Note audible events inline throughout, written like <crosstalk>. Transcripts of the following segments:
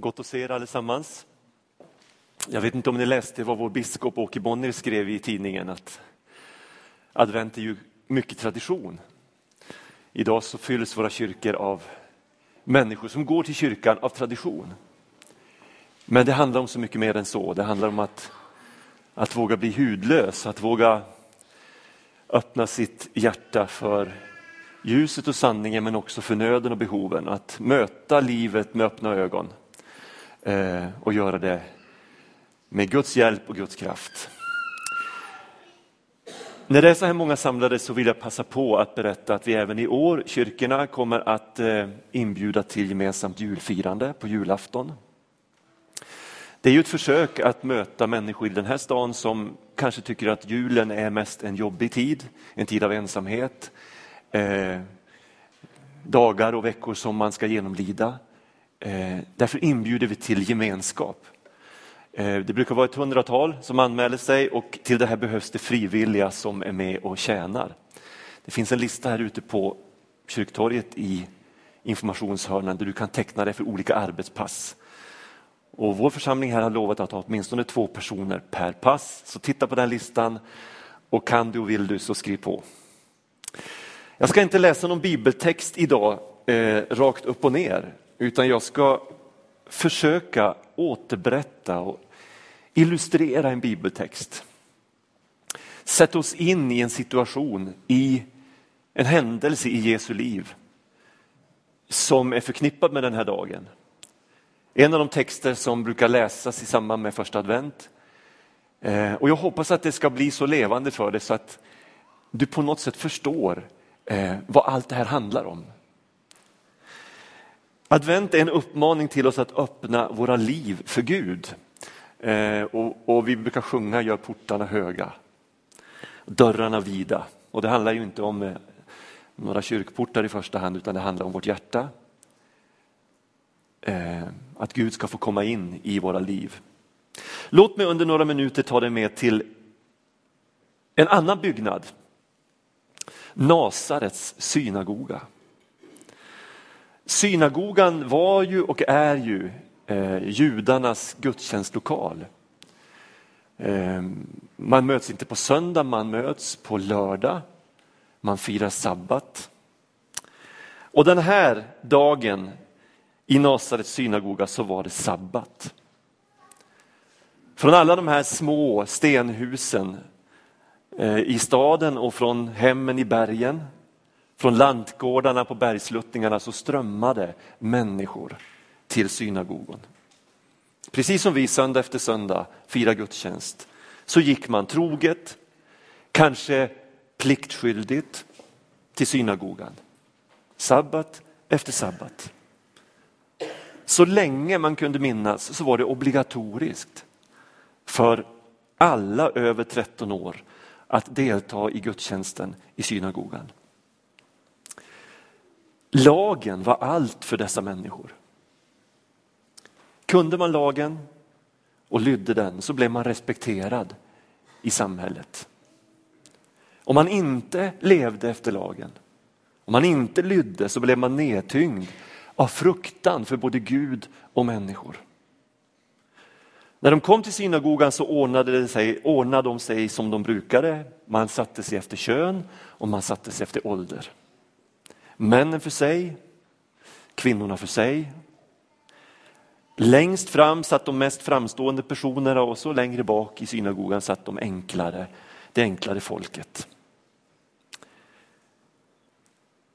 Gott att se er allesammans. Jag vet inte om ni läste vad vår biskop Åke Bonnier skrev i tidningen att advent är ju mycket tradition. Idag så fylls våra kyrkor av människor som går till kyrkan av tradition. Men det handlar om så mycket mer än så. Det handlar om att, att våga bli hudlös, att våga öppna sitt hjärta för ljuset och sanningen men också för nöden och behoven. Att möta livet med öppna ögon Eh, och göra det med Guds hjälp och Guds kraft. När det är så här många samlade så vill jag passa på att berätta att vi även i år, kyrkorna, kommer att eh, inbjuda till gemensamt julfirande på julafton. Det är ju ett försök att möta människor i den här stan som kanske tycker att julen är mest en jobbig tid, en tid av ensamhet, eh, dagar och veckor som man ska genomlida. Eh, därför inbjuder vi till gemenskap. Eh, det brukar vara ett hundratal som anmäler sig och till det här behövs det frivilliga som är med och tjänar. Det finns en lista här ute på kyrktorget i informationshörnan där du kan teckna dig för olika arbetspass. Och vår församling här har lovat att ha åtminstone två personer per pass. Så titta på den listan och kan du och vill du så skriv på. Jag ska inte läsa någon bibeltext idag eh, rakt upp och ner utan jag ska försöka återberätta och illustrera en bibeltext. Sätta oss in i en situation, i en händelse i Jesu liv som är förknippad med den här dagen. En av de texter som brukar läsas i samband med första advent. Eh, och jag hoppas att det ska bli så levande för dig så att du på något sätt förstår eh, vad allt det här handlar om. Advent är en uppmaning till oss att öppna våra liv för Gud. Eh, och, och, vi brukar sjunga Gör portarna höga, dörrarna vida. Och det handlar ju inte om eh, några kyrkportar i första hand utan det handlar om vårt hjärta. Eh, att Gud ska få komma in i våra liv. Låt mig under några minuter ta dig med till en annan byggnad. Nasarets synagoga. Synagogan var ju och är ju eh, judarnas gudstjänstlokal. Eh, man möts inte på söndag, man möts på lördag. Man firar sabbat. Och den här dagen i Nasarets synagoga så var det sabbat. Från alla de här små stenhusen eh, i staden och från hemmen i bergen från lantgårdarna på bergsluttningarna så strömmade människor till synagogan. Precis som vi söndag efter söndag firar gudstjänst så gick man troget, kanske pliktskyldigt till synagogan. Sabbat efter sabbat. Så länge man kunde minnas så var det obligatoriskt för alla över 13 år att delta i gudstjänsten i synagogan. Lagen var allt för dessa människor. Kunde man lagen och lydde den så blev man respekterad i samhället. Om man inte levde efter lagen, om man inte lydde så blev man nedtyngd av fruktan för både Gud och människor. När de kom till synagogan så ordnade, de sig, ordnade de sig som de brukade. Man satte sig efter kön och man satte sig efter ålder. Männen för sig, kvinnorna för sig. Längst fram satt de mest framstående personerna och så längre bak i synagogan satt de enklare, det enklare folket.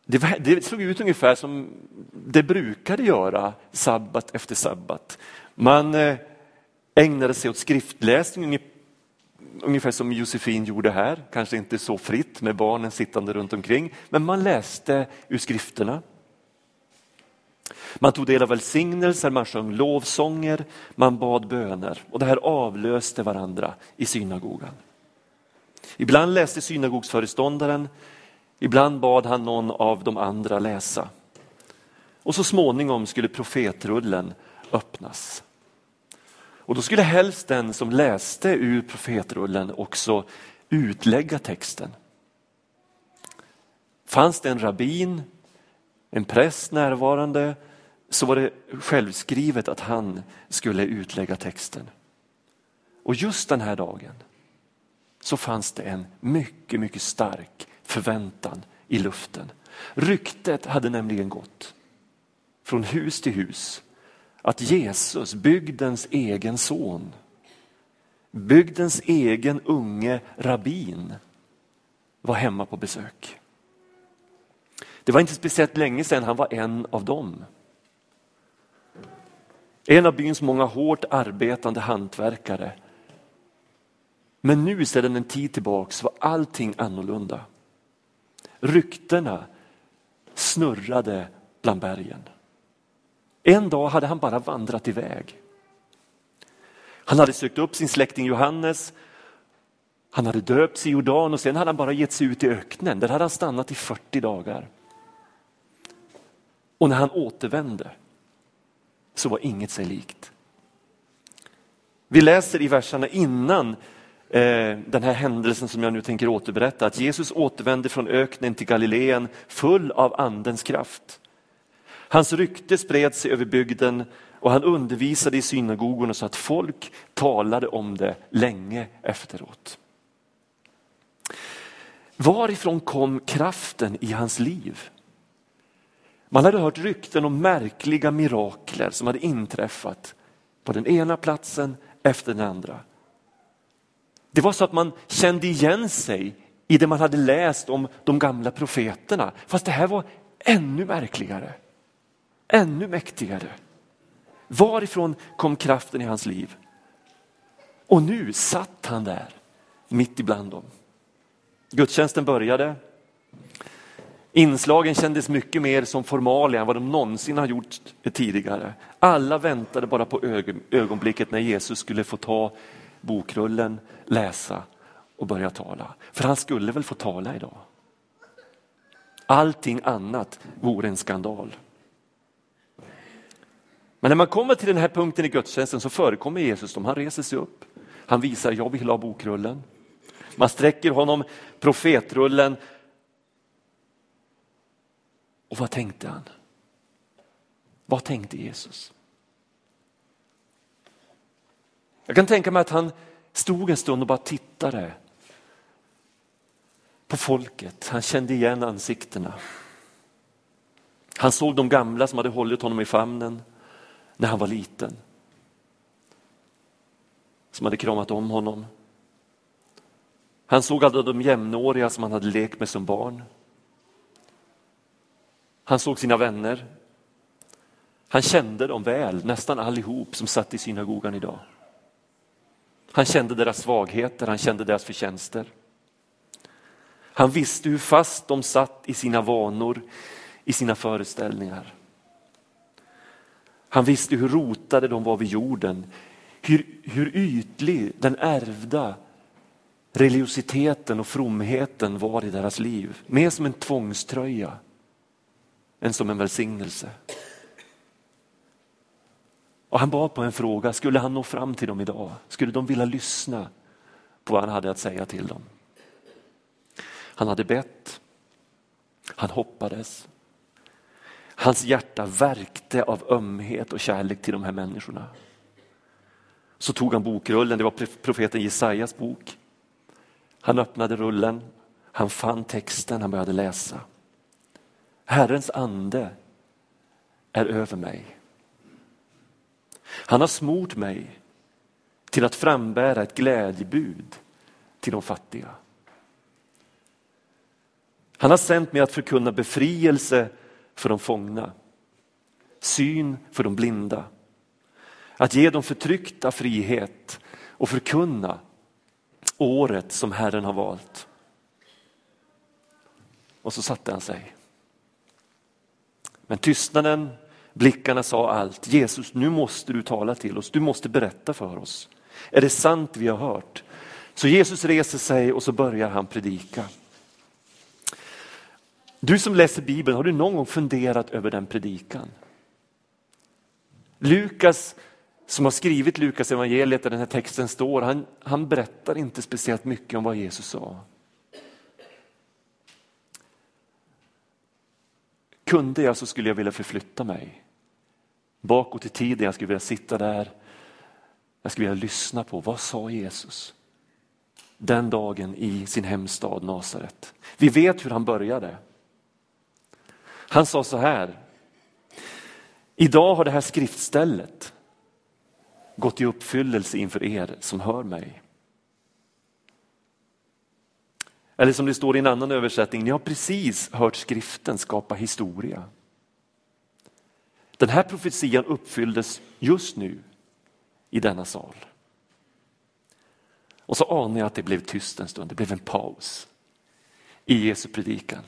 Det, det såg ut ungefär som det brukade göra sabbat efter sabbat. Man eh, ägnade sig åt skriftläsning ungefär som Josefin gjorde här, kanske inte så fritt med barnen sittande runt omkring, men man läste ur skrifterna. Man tog del av välsignelser, man sjöng lovsånger, man bad böner och det här avlöste varandra i synagogan. Ibland läste synagogsföreståndaren, ibland bad han någon av de andra läsa. Och så småningom skulle profetrullen öppnas. Och då skulle helst den som läste ur profetrullen också utlägga texten. Fanns det en rabbin, en präst närvarande så var det självskrivet att han skulle utlägga texten. Och just den här dagen så fanns det en mycket, mycket stark förväntan i luften. Ryktet hade nämligen gått från hus till hus att Jesus, bygdens egen son, bygdens egen unge rabbin var hemma på besök. Det var inte speciellt länge sedan han var en av dem. En av byns många hårt arbetande hantverkare. Men nu sedan en tid tillbaks var allting annorlunda. Ryktena snurrade bland bergen. En dag hade han bara vandrat iväg. Han hade sökt upp sin släkting Johannes, han hade döpts i Jordan och sen hade han bara gett sig ut i öknen. Där hade han stannat i 40 dagar. Och när han återvände så var inget sig likt. Vi läser i verserna innan eh, den här händelsen som jag nu tänker återberätta att Jesus återvände från öknen till Galileen full av andens kraft. Hans rykte spred sig över bygden och han undervisade i synagogorna så att folk talade om det länge efteråt. Varifrån kom kraften i hans liv? Man hade hört rykten om märkliga mirakler som hade inträffat på den ena platsen efter den andra. Det var så att man kände igen sig i det man hade läst om de gamla profeterna. Fast det här var ännu märkligare, ännu mäktigare. Varifrån kom kraften i hans liv? Och nu satt han där mitt ibland dem. Gudstjänsten började. Inslagen kändes mycket mer som formalia än vad de någonsin har gjort tidigare. Alla väntade bara på ögonblicket när Jesus skulle få ta bokrullen, läsa och börja tala. För han skulle väl få tala idag. Allting annat vore en skandal. Men när man kommer till den här punkten i gudstjänsten så förekommer Jesus dem. Han reser sig upp. Han visar, jag vill ha bokrullen. Man sträcker honom profetrullen. Och vad tänkte han? Vad tänkte Jesus? Jag kan tänka mig att han stod en stund och bara tittade på folket. Han kände igen ansiktena. Han såg de gamla som hade hållit honom i famnen när han var liten. Som hade kramat om honom. Han såg alla de jämnåriga som han hade lekt med som barn. Han såg sina vänner. Han kände dem väl, nästan allihop som satt i synagogan idag. Han kände deras svagheter, han kände deras förtjänster. Han visste hur fast de satt i sina vanor, i sina föreställningar. Han visste hur rotade de var vid jorden, hur, hur ytlig den ärvda religiositeten och fromheten var i deras liv. Mer som en tvångströja än som en välsignelse. Och han bad på en fråga, skulle han nå fram till dem idag? Skulle de vilja lyssna på vad han hade att säga till dem? Han hade bett, han hoppades. Hans hjärta verkte av ömhet och kärlek till de här människorna. Så tog han bokrullen, det var profeten Jesajas bok. Han öppnade rullen, han fann texten, han började läsa. Herrens ande är över mig. Han har smort mig till att frambära ett glädjebud till de fattiga. Han har sänt mig att förkunna befrielse för de fångna, syn för de blinda, att ge de förtryckta frihet och förkunna året som Herren har valt. Och så satte han sig. Men tystnaden, blickarna sa allt. Jesus, nu måste du tala till oss. Du måste berätta för oss. Är det sant vi har hört? Så Jesus reser sig och så börjar han predika. Du som läser Bibeln, har du någon gång funderat över den predikan? Lukas som har skrivit Lukas evangeliet där den här texten står, han, han berättar inte speciellt mycket om vad Jesus sa. Kunde jag så skulle jag vilja förflytta mig bakåt i tiden, jag skulle vilja sitta där, jag skulle vilja lyssna på vad sa Jesus den dagen i sin hemstad Nasaret. Vi vet hur han började. Han sa så här, idag har det här skriftstället gått i uppfyllelse inför er som hör mig. Eller som det står i en annan översättning, ni har precis hört skriften skapa historia. Den här profetian uppfylldes just nu i denna sal. Och så anar jag att det blev tyst en stund, det blev en paus i Jesu predikan.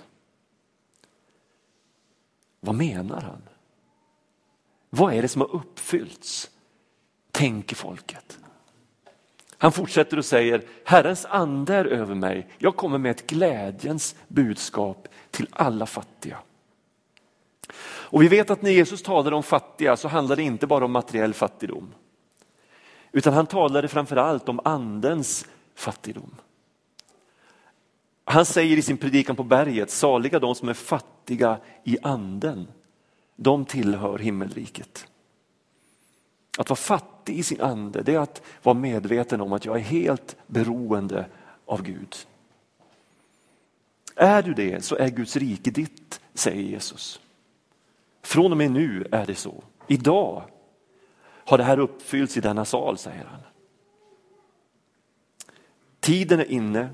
Vad menar han? Vad är det som har uppfyllts? Tänker folket. Han fortsätter och säger, Herrens ande är över mig. Jag kommer med ett glädjens budskap till alla fattiga. Och vi vet att när Jesus talade om fattiga så handlade det inte bara om materiell fattigdom. Utan han talade framför allt om andens fattigdom. Han säger i sin predikan på berget, saliga de som är fattiga i anden. De tillhör himmelriket. Att vara fattig i sin ande, det är att vara medveten om att jag är helt beroende av Gud. Är du det så är Guds rike ditt, säger Jesus. Från och med nu är det så. Idag har det här uppfyllts i denna sal, säger han. Tiden är inne,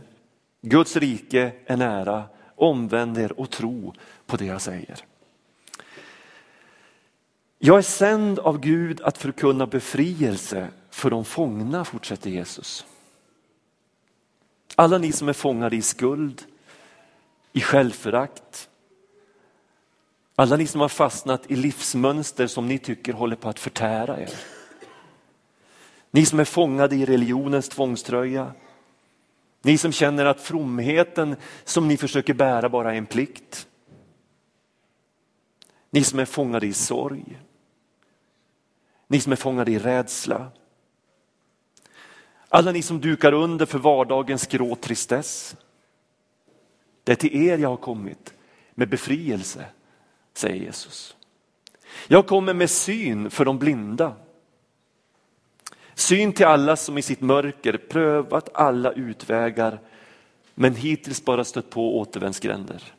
Guds rike är nära, omvänd er och tro på det jag säger. Jag är sänd av Gud att förkunna befrielse för de fångna, fortsätter Jesus. Alla ni som är fångade i skuld, i självförakt, alla ni som har fastnat i livsmönster som ni tycker håller på att förtära er. Ni som är fångade i religionens tvångströja. Ni som känner att fromheten som ni försöker bära bara är en plikt. Ni som är fångade i sorg. Ni som är fångade i rädsla. Alla ni som dukar under för vardagens grå tristess. Det är till er jag har kommit med befrielse säger Jesus. Jag kommer med syn för de blinda. Syn till alla som i sitt mörker prövat alla utvägar men hittills bara stött på återvändsgränder.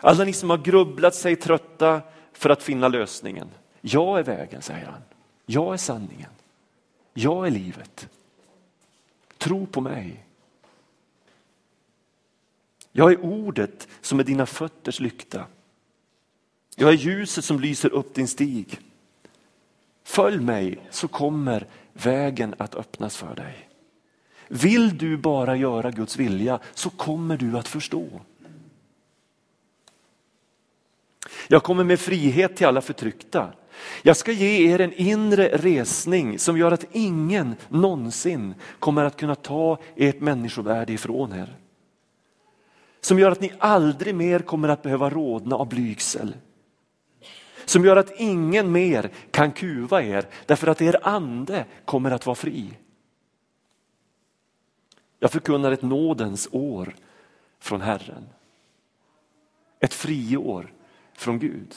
Alla ni som har grubblat sig trötta för att finna lösningen. Jag är vägen, säger han. Jag är sanningen. Jag är livet. Tro på mig. Jag är ordet som är dina fötters lykta. Jag är ljuset som lyser upp din stig. Följ mig så kommer vägen att öppnas för dig. Vill du bara göra Guds vilja så kommer du att förstå. Jag kommer med frihet till alla förtryckta. Jag ska ge er en inre resning som gör att ingen någonsin kommer att kunna ta ert människovärde ifrån er. Som gör att ni aldrig mer kommer att behöva rodna av blygsel som gör att ingen mer kan kuva er därför att er ande kommer att vara fri. Jag förkunnar ett nådens år från Herren. Ett friår från Gud.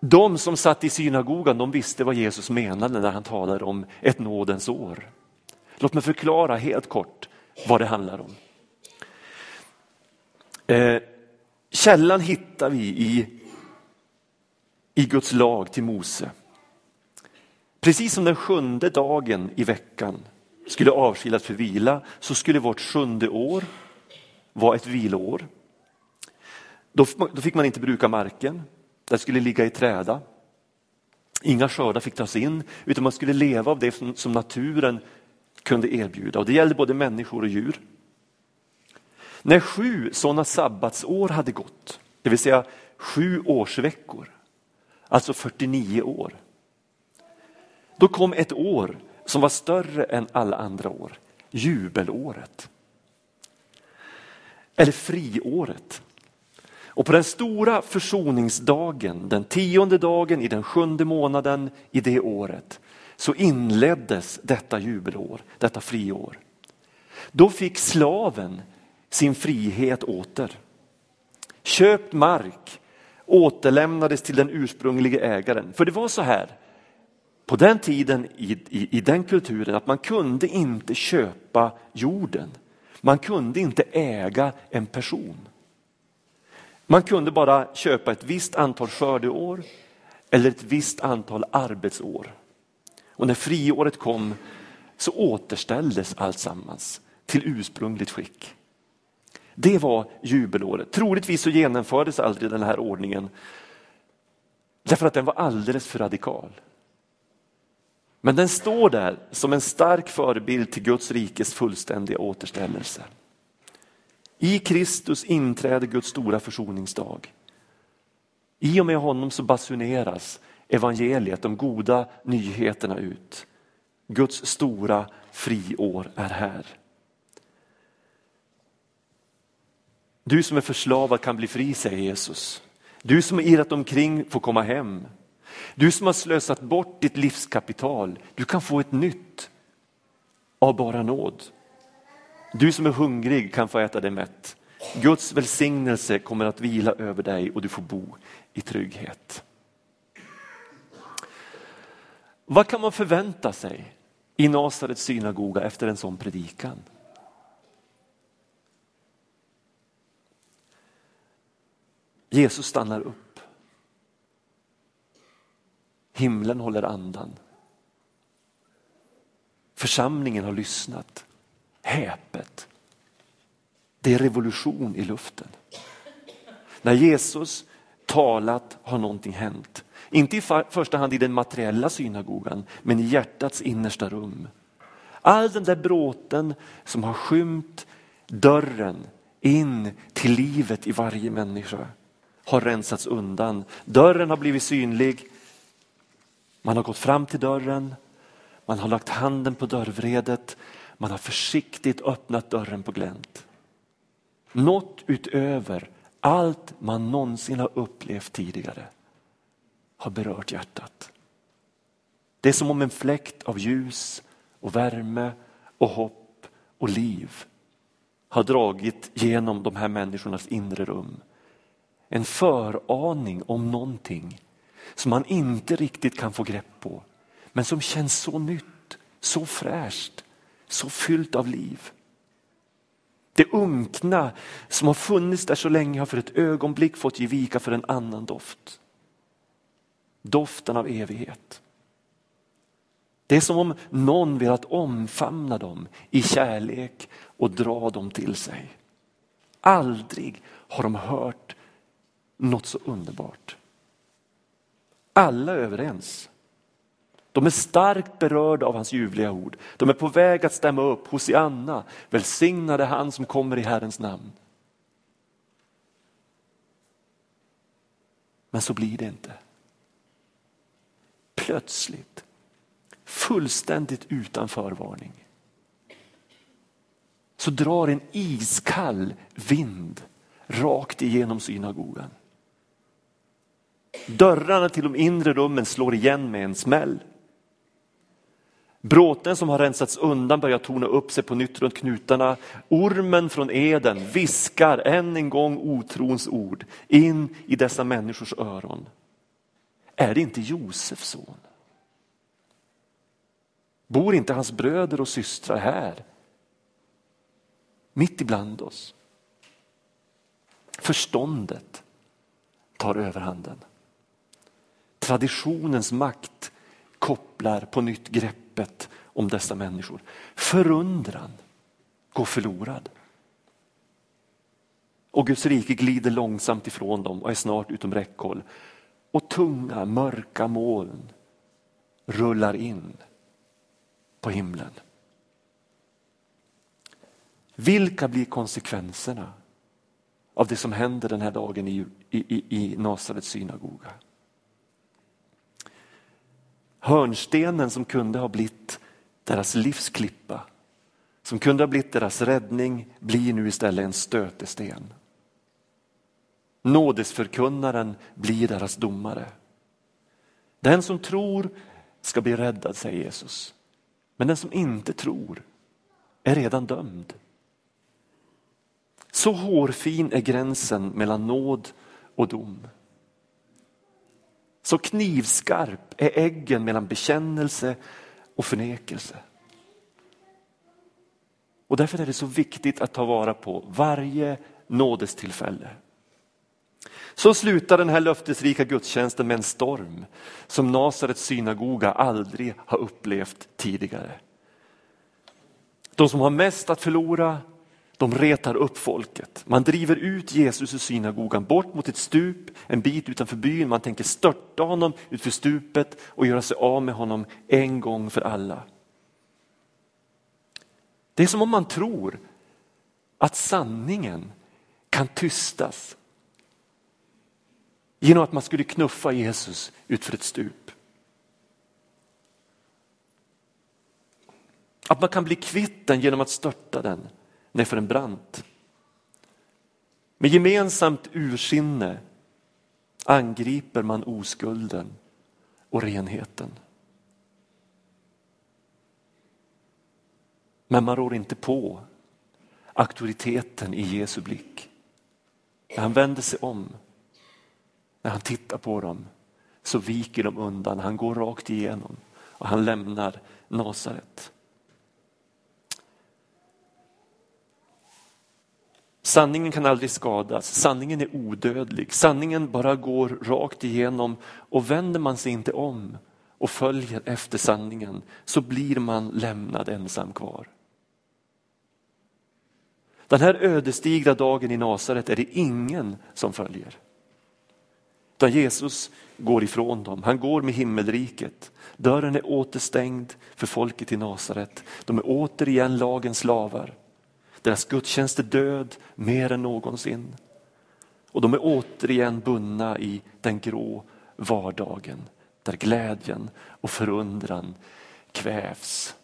De som satt i synagogan de visste vad Jesus menade när han talade om ett nådens år. Låt mig förklara helt kort vad det handlar om. Eh, Källan hittar vi i, i Guds lag till Mose. Precis som den sjunde dagen i veckan skulle avskilas för vila så skulle vårt sjunde år vara ett viloår. Då, då fick man inte bruka marken, den skulle ligga i träda. Inga skördar fick tas in utan man skulle leva av det som, som naturen kunde erbjuda och det gällde både människor och djur. När sju sådana sabbatsår hade gått, det vill säga sju årsveckor, alltså 49 år. Då kom ett år som var större än alla andra år, jubelåret. Eller friåret. Och på den stora försoningsdagen, den tionde dagen i den sjunde månaden i det året, så inleddes detta jubelår, detta friår. Då fick slaven sin frihet åter. Köpt mark återlämnades till den ursprunglige ägaren. För det var så här, på den tiden i, i, i den kulturen att man kunde inte köpa jorden. Man kunde inte äga en person. Man kunde bara köpa ett visst antal skördeår eller ett visst antal arbetsår. Och när friåret kom så återställdes alltsammans till ursprungligt skick. Det var jubelåret. Troligtvis så genomfördes aldrig den här ordningen därför att den var alldeles för radikal. Men den står där som en stark förebild till Guds rikes fullständiga återställelse. I Kristus inträder Guds stora försoningsdag. I och med honom så basuneras evangeliet, de goda nyheterna ut. Guds stora friår är här. Du som är förslavad kan bli fri, säger Jesus. Du som har irrat omkring får komma hem. Du som har slösat bort ditt livskapital, du kan få ett nytt av bara nåd. Du som är hungrig kan få äta dig mätt. Guds välsignelse kommer att vila över dig och du får bo i trygghet. Vad kan man förvänta sig i Nasarets synagoga efter en sån predikan? Jesus stannar upp. Himlen håller andan. Församlingen har lyssnat. Häpet. Det är revolution i luften. När Jesus talat har någonting hänt. Inte i första hand i den materiella synagogan, men i hjärtats innersta rum. All den där bråten som har skymt dörren in till livet i varje människa har rensats undan. Dörren har blivit synlig. Man har gått fram till dörren, man har lagt handen på dörrvredet, man har försiktigt öppnat dörren på glänt. Något utöver allt man någonsin har upplevt tidigare har berört hjärtat. Det är som om en fläkt av ljus och värme och hopp och liv har dragit genom de här människornas inre rum. En föraning om någonting som man inte riktigt kan få grepp på men som känns så nytt, så fräscht, så fyllt av liv. Det unkna som har funnits där så länge har för ett ögonblick fått ge vika för en annan doft. Doften av evighet. Det är som om någon velat omfamna dem i kärlek och dra dem till sig. Aldrig har de hört något så underbart. Alla är överens. De är starkt berörda av hans ljuvliga ord. De är på väg att stämma upp Hosianna, välsignade han som kommer i Herrens namn. Men så blir det inte. Plötsligt, fullständigt utan förvarning, så drar en iskall vind rakt igenom synagogan. Dörrarna till de inre rummen slår igen med en smäll. Bråten som har rensats undan börjar torna upp sig på nytt runt knutarna. Ormen från Eden viskar än en gång otrons ord in i dessa människors öron. Är det inte Josefs son? Bor inte hans bröder och systrar här? Mitt ibland oss. Förståndet tar överhanden. Traditionens makt kopplar på nytt greppet om dessa människor. Förundran går förlorad. Och Guds rike glider långsamt ifrån dem och är snart utom räckhåll. Och tunga mörka moln rullar in på himlen. Vilka blir konsekvenserna av det som händer den här dagen i, i, i Nasarets synagoga? Hörnstenen som kunde ha blivit deras livsklippa, som kunde ha blivit deras räddning, blir nu istället en stötesten. Nådesförkunnaren blir deras domare. Den som tror ska bli räddad, säger Jesus. Men den som inte tror är redan dömd. Så hårfin är gränsen mellan nåd och dom. Så knivskarp är äggen mellan bekännelse och förnekelse. Och därför är det så viktigt att ta vara på varje nådestillfälle. Så slutar den här löftesrika gudstjänsten med en storm som Nasarets synagoga aldrig har upplevt tidigare. De som har mest att förlora, de retar upp folket. Man driver ut Jesus ur synagogan bort mot ett stup en bit utanför byn. Man tänker störta honom utför stupet och göra sig av med honom en gång för alla. Det är som om man tror att sanningen kan tystas genom att man skulle knuffa Jesus utför ett stup. Att man kan bli kvitt den genom att störta den nerför en brant. Med gemensamt ursinne angriper man oskulden och renheten. Men man rår inte på auktoriteten i Jesu blick. När han vänder sig om, när han tittar på dem, så viker de undan. Han går rakt igenom och han lämnar Nasaret. Sanningen kan aldrig skadas, sanningen är odödlig, sanningen bara går rakt igenom och vänder man sig inte om och följer efter sanningen så blir man lämnad ensam kvar. Den här ödesdigra dagen i Nasaret är det ingen som följer. Utan Jesus går ifrån dem, han går med himmelriket. Dörren är återstängd för folket i Nasaret. De är återigen lagens slavar. Deras gudstjänst är död mer än någonsin. Och de är återigen bundna i den grå vardagen där glädjen och förundran kvävs.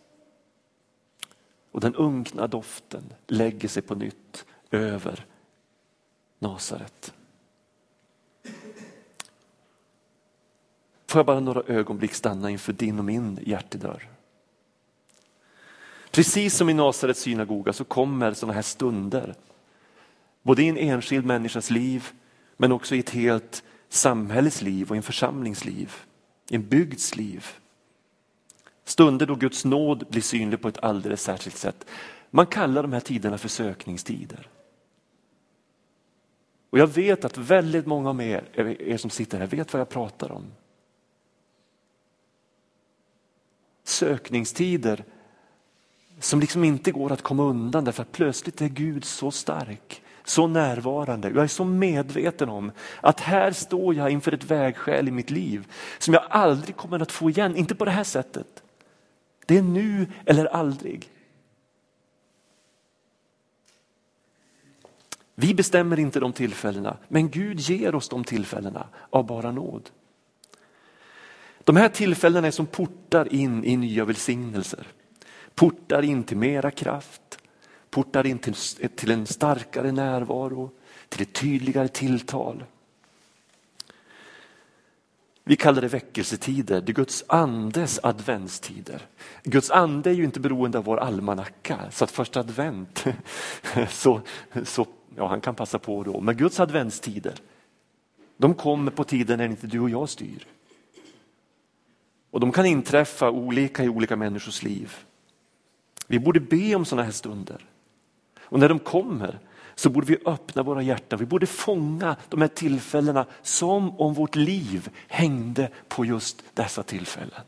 Och den unkna doften lägger sig på nytt över Nasaret. Får jag bara några ögonblick stanna inför din och min hjärtedörr. Precis som i Nasarets synagoga så kommer sådana här stunder. Både i en enskild människas liv men också i ett helt samhälles liv och i en församlings liv. I en bygds liv. Stunder då Guds nåd blir synlig på ett alldeles särskilt sätt. Man kallar de här tiderna för sökningstider. Och jag vet att väldigt många av er, er som sitter här vet vad jag pratar om. Sökningstider som liksom inte går att komma undan därför att plötsligt är Gud så stark, så närvarande. Jag är så medveten om att här står jag inför ett vägskäl i mitt liv som jag aldrig kommer att få igen, inte på det här sättet. Det är nu eller aldrig. Vi bestämmer inte de tillfällena, men Gud ger oss de tillfällena av bara nåd. De här tillfällena är som portar in i nya välsignelser. Portar in till mera kraft, portar in till, till en starkare närvaro, till ett tydligare tilltal. Vi kallar det väckelsetider, det är Guds andes adventstider. Guds ande är ju inte beroende av vår almanacka, så att första advent, <laughs> så, så, ja, han kan passa på då. Men Guds adventstider, de kommer på tider när inte du och jag styr. Och de kan inträffa olika i olika människors liv. Vi borde be om sådana här stunder. Och när de kommer så borde vi öppna våra hjärtan. Vi borde fånga de här tillfällena som om vårt liv hängde på just dessa tillfällen.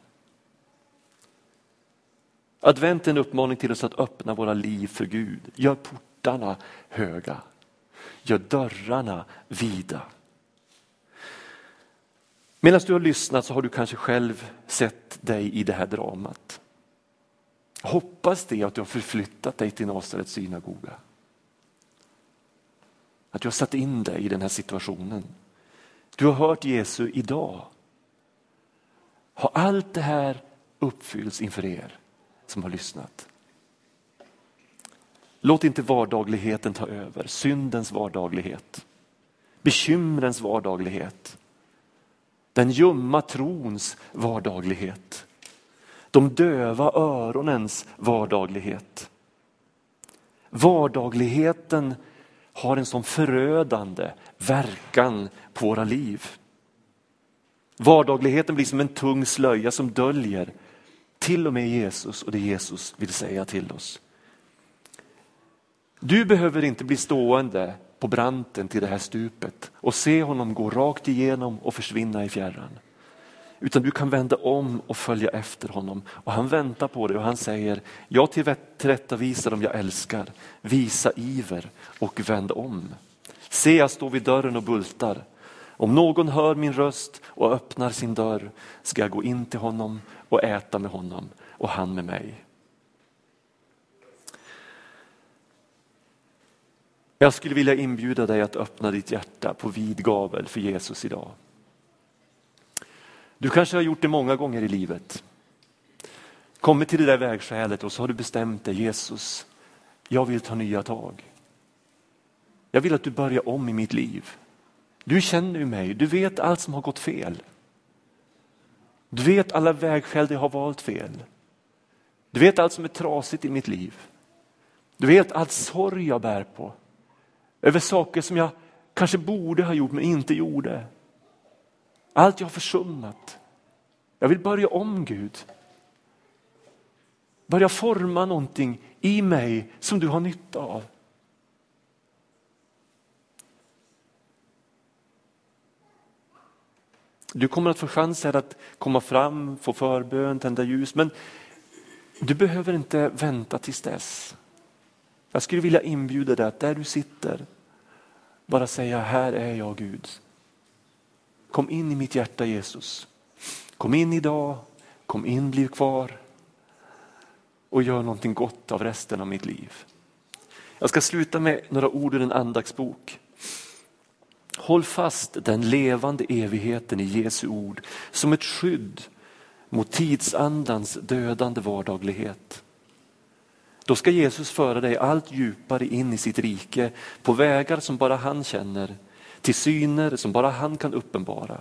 Advent är en uppmaning till oss att öppna våra liv för Gud. Gör portarna höga. Gör dörrarna vida. Medan du har lyssnat så har du kanske själv sett dig i det här dramat. Hoppas det att du har förflyttat dig till Nasarets synagoga. Att du har satt in dig i den här situationen. Du har hört Jesu idag. Har allt det här uppfyllts inför er som har lyssnat? Låt inte vardagligheten ta över, syndens vardaglighet, bekymrens vardaglighet, den ljumma trons vardaglighet de döva öronens vardaglighet. Vardagligheten har en sån förödande verkan på våra liv. Vardagligheten blir som en tung slöja som döljer till och med Jesus och det Jesus vill säga till oss. Du behöver inte bli stående på branten till det här stupet och se honom gå rakt igenom och försvinna i fjärran. Utan du kan vända om och följa efter honom. Och han väntar på dig och han säger, jag tillrättavisar dem jag älskar, visa iver och vänd om. Se jag står vid dörren och bultar. Om någon hör min röst och öppnar sin dörr ska jag gå in till honom och äta med honom och han med mig. Jag skulle vilja inbjuda dig att öppna ditt hjärta på vid gavel för Jesus idag. Du kanske har gjort det många gånger i livet. Kommit till det där vägskälet och så har du bestämt dig, Jesus, jag vill ta nya tag. Jag vill att du börjar om i mitt liv. Du känner ju mig, du vet allt som har gått fel. Du vet alla vägskäl där jag har valt fel. Du vet allt som är trasigt i mitt liv. Du vet all sorg jag bär på. Över saker som jag kanske borde ha gjort men inte gjorde. Allt jag har försummat. Jag vill börja om Gud. Börja forma någonting i mig som du har nytta av. Du kommer att få chansen att komma fram, få förbön, tända ljus, men du behöver inte vänta tills dess. Jag skulle vilja inbjuda dig att där du sitter, bara säga här är jag Gud. Kom in i mitt hjärta Jesus. Kom in idag, kom in, bliv kvar och gör någonting gott av resten av mitt liv. Jag ska sluta med några ord ur en andaktsbok. Håll fast den levande evigheten i Jesu ord som ett skydd mot tidsandans dödande vardaglighet. Då ska Jesus föra dig allt djupare in i sitt rike på vägar som bara han känner, till syner som bara han kan uppenbara.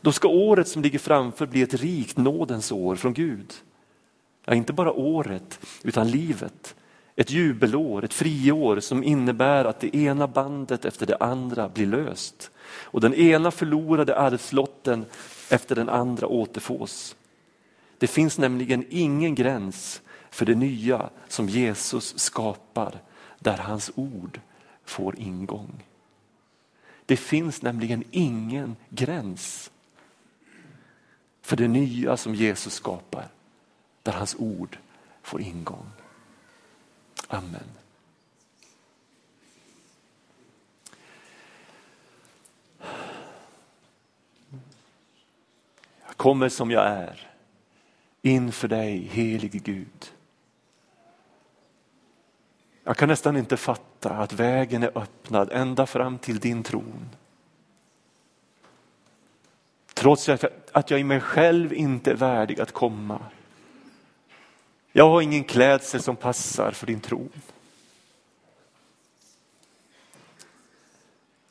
Då ska året som ligger framför bli ett rikt nådens år från Gud. Ja, inte bara året, utan livet. Ett jubelår, ett friår som innebär att det ena bandet efter det andra blir löst. Och den ena förlorade arvslotten efter den andra återfås. Det finns nämligen ingen gräns för det nya som Jesus skapar där hans ord får ingång. Det finns nämligen ingen gräns för det nya som Jesus skapar där hans ord får ingång. Amen. Jag kommer som jag är inför dig, helige Gud. Jag kan nästan inte fatta att vägen är öppnad ända fram till din tron. Trots att jag i mig själv inte är värdig att komma. Jag har ingen klädsel som passar för din tron.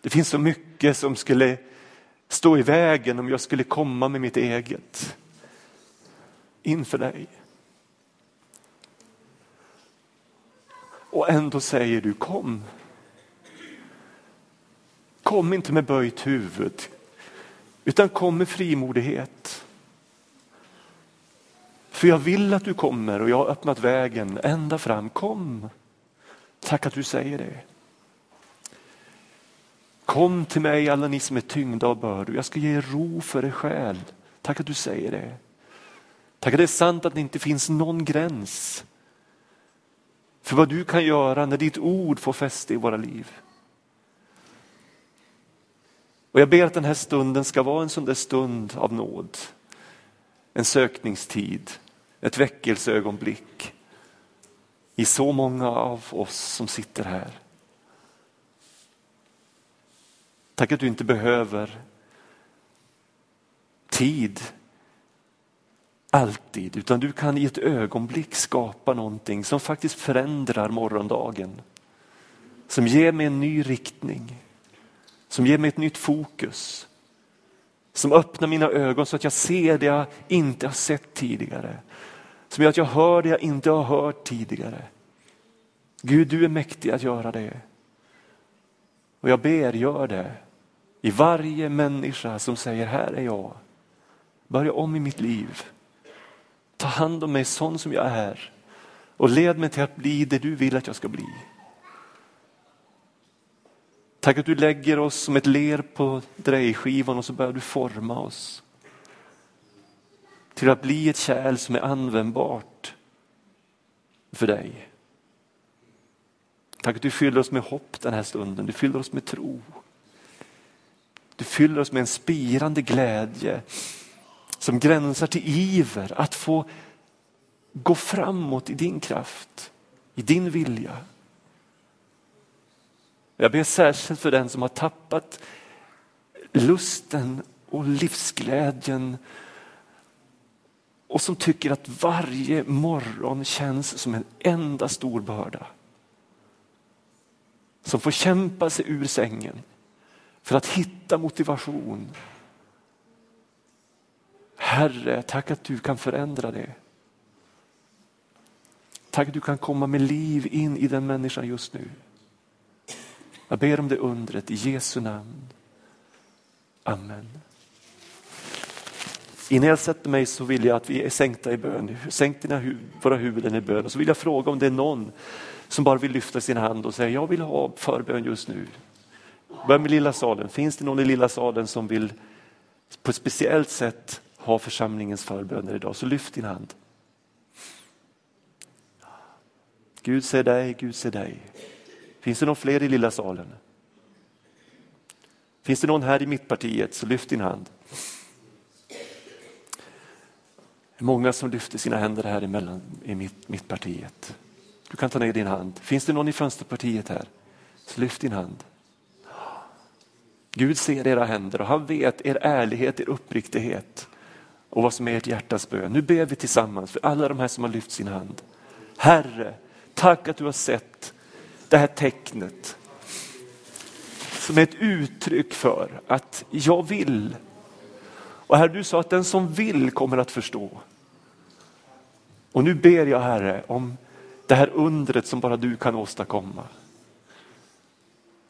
Det finns så mycket som skulle stå i vägen om jag skulle komma med mitt eget inför dig. Och ändå säger du kom. Kom inte med böjt huvud, utan kom med frimodighet. För jag vill att du kommer och jag har öppnat vägen ända fram. Kom! Tack att du säger det. Kom till mig alla ni som är tyngda av bördor. Jag ska ge er ro för er själ. Tack att du säger det. Tack att det är sant att det inte finns någon gräns för vad du kan göra när ditt ord får fäste i våra liv. Och jag ber att den här stunden ska vara en sån där stund av nåd. En sökningstid, ett väckelseögonblick i så många av oss som sitter här. Tack att du inte behöver tid alltid, utan du kan i ett ögonblick skapa någonting som faktiskt förändrar morgondagen. Som ger mig en ny riktning, som ger mig ett nytt fokus. Som öppnar mina ögon så att jag ser det jag inte har sett tidigare. Som gör att jag hör det jag inte har hört tidigare. Gud, du är mäktig att göra det. Och jag ber, gör det i varje människa som säger här är jag. Börja om i mitt liv. Ta hand om mig sån som jag är och led mig till att bli det du vill att jag ska bli. Tack att du lägger oss som ett ler på drejskivan och så börjar du forma oss. Till att bli ett kärl som är användbart för dig. Tack att du fyller oss med hopp den här stunden, du fyller oss med tro. Du fyller oss med en spirande glädje som gränsar till iver att få gå framåt i din kraft, i din vilja. Jag ber särskilt för den som har tappat lusten och livsglädjen och som tycker att varje morgon känns som en enda stor börda. Som får kämpa sig ur sängen för att hitta motivation. Herre, tack att du kan förändra det. Tack att du kan komma med liv in i den människan just nu. Jag ber om det undret i Jesu namn. Amen. Innan jag sätter mig så vill jag att vi är sänkta i bön. Sänk dina hu våra huvuden i bön. Och så vill jag fråga om det är någon som bara vill lyfta sin hand och säga jag vill ha förbön just nu. Börja med lilla salen. Finns det någon i lilla salen som vill på ett speciellt sätt ha församlingens förböner idag så lyft din hand. Gud ser dig, Gud ser dig. Finns det någon fler i lilla salen? Finns det någon här i mittpartiet så lyft din hand. Många som lyfter sina händer här emellan i mitt, mittpartiet. Du kan ta ner din hand. Finns det någon i fönsterpartiet här? Så lyft din hand. Gud ser era händer och han vet er ärlighet, er uppriktighet och vad som är ert hjärtas bön. Nu ber vi tillsammans för alla de här som har lyft sin hand. Herre, tack att du har sett det här tecknet som är ett uttryck för att jag vill. Och Herre, du sa att den som vill kommer att förstå. Och nu ber jag Herre om det här undret som bara du kan åstadkomma.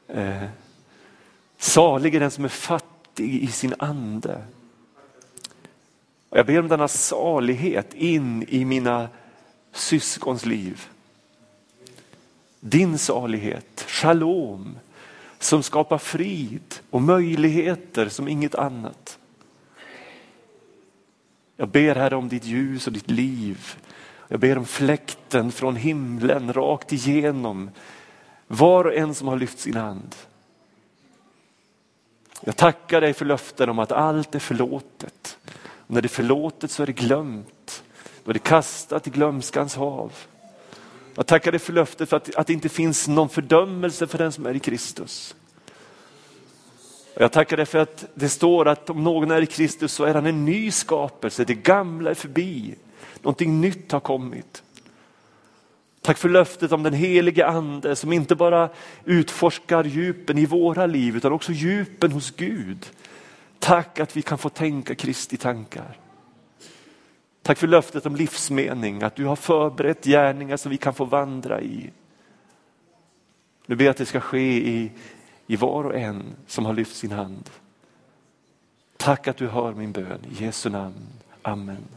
Eh, salig är den som är fattig i sin ande. Och jag ber om denna salighet in i mina syskons liv. Din salighet, shalom, som skapar frid och möjligheter som inget annat. Jag ber Herre, om ditt ljus och ditt liv. Jag ber om fläkten från himlen rakt igenom var och en som har lyft sin hand. Jag tackar dig för löften om att allt är förlåtet. Och när det är förlåtet så är det glömt. Då är det kastat i glömskans hav. Jag tackar dig för löftet för att, att det inte finns någon fördömelse för den som är i Kristus. Jag tackar dig för att det står att om någon är i Kristus så är han en ny skapelse. Det gamla är förbi. Någonting nytt har kommit. Tack för löftet om den helige ande som inte bara utforskar djupen i våra liv utan också djupen hos Gud. Tack att vi kan få tänka Kristi tankar. Tack för löftet om livsmening, att du har förberett gärningar som vi kan få vandra i. Nu ber jag att det ska ske i, i var och en som har lyft sin hand. Tack att du hör min bön, i Jesu namn. Amen.